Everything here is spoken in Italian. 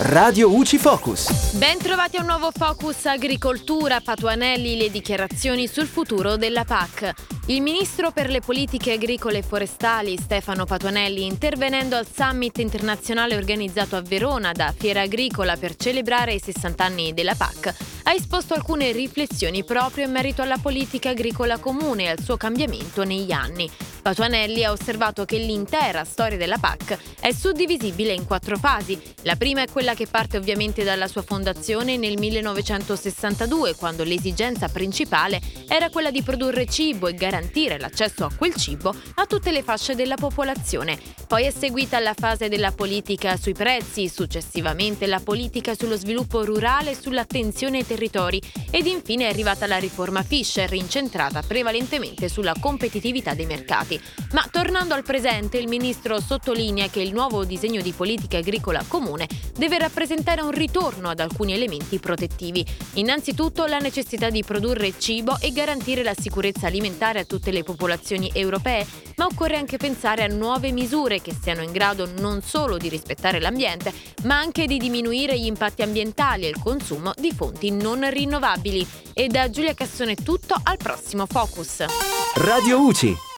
Radio UCI Focus. Ben trovati a un nuovo Focus Agricoltura. Patuanelli le dichiarazioni sul futuro della PAC. Il ministro per le politiche agricole e forestali Stefano Patuanelli, intervenendo al summit internazionale organizzato a Verona da Fiera Agricola per celebrare i 60 anni della PAC, ha esposto alcune riflessioni proprio in merito alla politica agricola comune e al suo cambiamento negli anni. Patuanelli ha osservato che l'intera storia della PAC è suddivisibile in quattro fasi. La prima è quella che parte ovviamente dalla sua fondazione nel 1962, quando l'esigenza principale era quella di produrre cibo e garantire l'accesso a quel cibo a tutte le fasce della popolazione. Poi è seguita la fase della politica sui prezzi, successivamente la politica sullo sviluppo rurale e sull'attenzione ai territori ed infine è arrivata la riforma Fischer incentrata prevalentemente sulla competitività dei mercati. Ma tornando al presente, il ministro sottolinea che il nuovo disegno di politica agricola comune deve rappresentare un ritorno ad alcuni elementi protettivi. Innanzitutto la necessità di produrre cibo e garantire la sicurezza alimentare a tutte le popolazioni europee, ma occorre anche pensare a nuove misure che siano in grado non solo di rispettare l'ambiente, ma anche di diminuire gli impatti ambientali e il consumo di fonti non rinnovabili. E da Giulia Cassone è tutto, al prossimo Focus. Radio UCI.